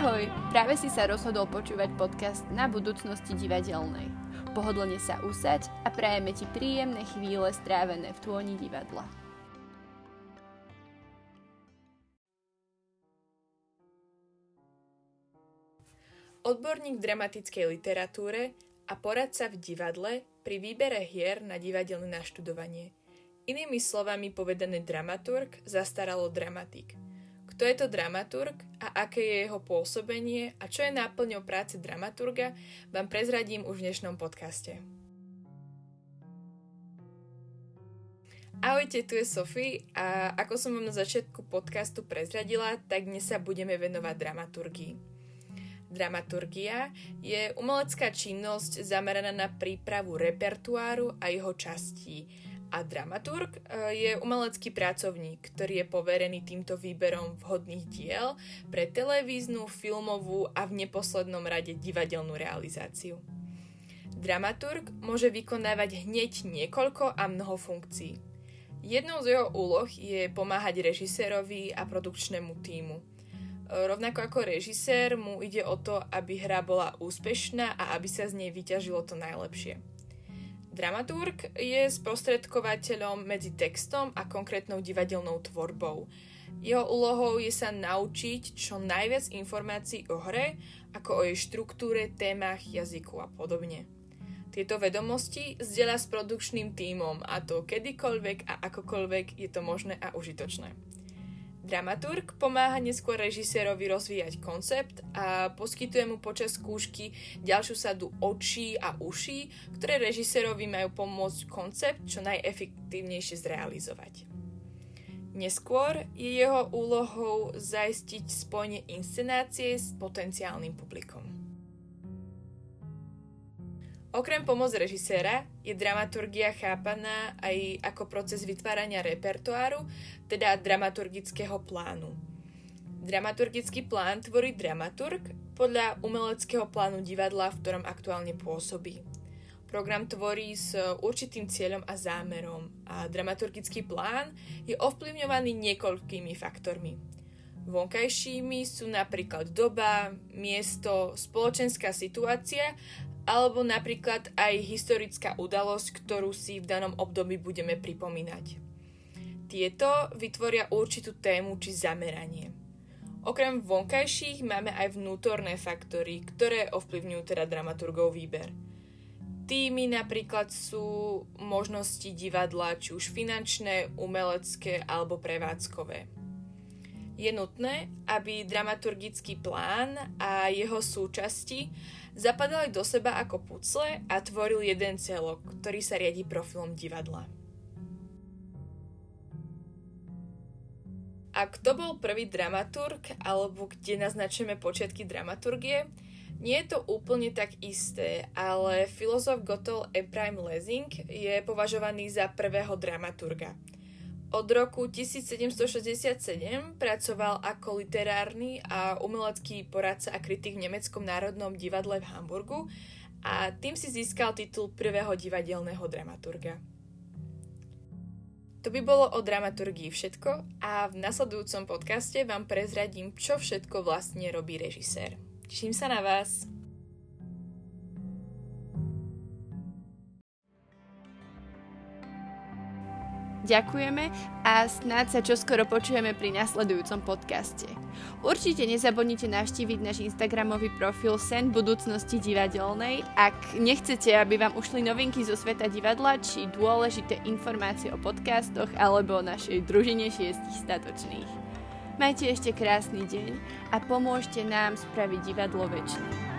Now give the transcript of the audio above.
Ahoj, práve si sa rozhodol počúvať podcast na budúcnosti divadelnej. Pohodlne sa usaď a prajeme ti príjemné chvíle strávené v tôni divadla. Odborník v dramatickej literatúre a poradca v divadle pri výbere hier na divadelné naštudovanie. Inými slovami povedaný dramaturg, zastaralo dramatik – kto je to dramaturg a aké je jeho pôsobenie a čo je náplňou práce dramaturga, vám prezradím už v dnešnom podcaste. Ahojte, tu je Sofie a ako som vám na začiatku podcastu prezradila, tak dnes sa budeme venovať dramaturgii. Dramaturgia je umelecká činnosť zameraná na prípravu repertoáru a jeho častí, a dramaturg e, je umelecký pracovník, ktorý je poverený týmto výberom vhodných diel pre televíznu, filmovú a v neposlednom rade divadelnú realizáciu. Dramaturg môže vykonávať hneď niekoľko a mnoho funkcií. Jednou z jeho úloh je pomáhať režisérovi a produkčnému týmu. E, rovnako ako režisér mu ide o to, aby hra bola úspešná a aby sa z nej vyťažilo to najlepšie. Dramaturg je sprostredkovateľom medzi textom a konkrétnou divadelnou tvorbou. Jeho úlohou je sa naučiť čo najviac informácií o hre, ako o jej štruktúre, témach, jazyku a podobne. Tieto vedomosti zdieľa s produkčným tímom a to kedykoľvek a akokoľvek je to možné a užitočné. Dramaturg pomáha neskôr režisérovi rozvíjať koncept a poskytuje mu počas skúšky ďalšiu sadu očí a uší, ktoré režisérovi majú pomôcť koncept čo najefektívnejšie zrealizovať. Neskôr je jeho úlohou zaistiť spojenie inscenácie s potenciálnym publikom. Okrem pomoc režiséra je dramaturgia chápaná aj ako proces vytvárania repertoáru, teda dramaturgického plánu. Dramaturgický plán tvorí dramaturg podľa umeleckého plánu divadla, v ktorom aktuálne pôsobí. Program tvorí s určitým cieľom a zámerom a dramaturgický plán je ovplyvňovaný niekoľkými faktormi. Vonkajšími sú napríklad doba, miesto, spoločenská situácia alebo napríklad aj historická udalosť, ktorú si v danom období budeme pripomínať. Tieto vytvoria určitú tému či zameranie. Okrem vonkajších máme aj vnútorné faktory, ktoré ovplyvňujú teda dramaturgov výber. Tými napríklad sú možnosti divadla, či už finančné, umelecké alebo prevádzkové. Je nutné, aby dramaturgický plán a jeho súčasti zapadali do seba ako pucle a tvoril jeden celok, ktorý sa riadi profilom divadla. A kto bol prvý dramaturg, alebo kde naznačujeme počiatky dramaturgie, nie je to úplne tak isté, ale filozof Gotthold Ephraim Lessing je považovaný za prvého dramaturga – od roku 1767 pracoval ako literárny a umelecký poradca a kritik v Nemeckom národnom divadle v Hamburgu a tým si získal titul prvého divadelného dramaturga. To by bolo o dramaturgii všetko a v nasledujúcom podcaste vám prezradím, čo všetko vlastne robí režisér. Teším sa na vás! Ďakujeme a snáď sa čoskoro počujeme pri nasledujúcom podcaste. Určite nezabudnite navštíviť náš Instagramový profil Sen budúcnosti divadelnej, ak nechcete, aby vám ušli novinky zo sveta divadla či dôležité informácie o podcastoch alebo o našej družine šiestich statočných. Majte ešte krásny deň a pomôžte nám spraviť divadlo väčšie.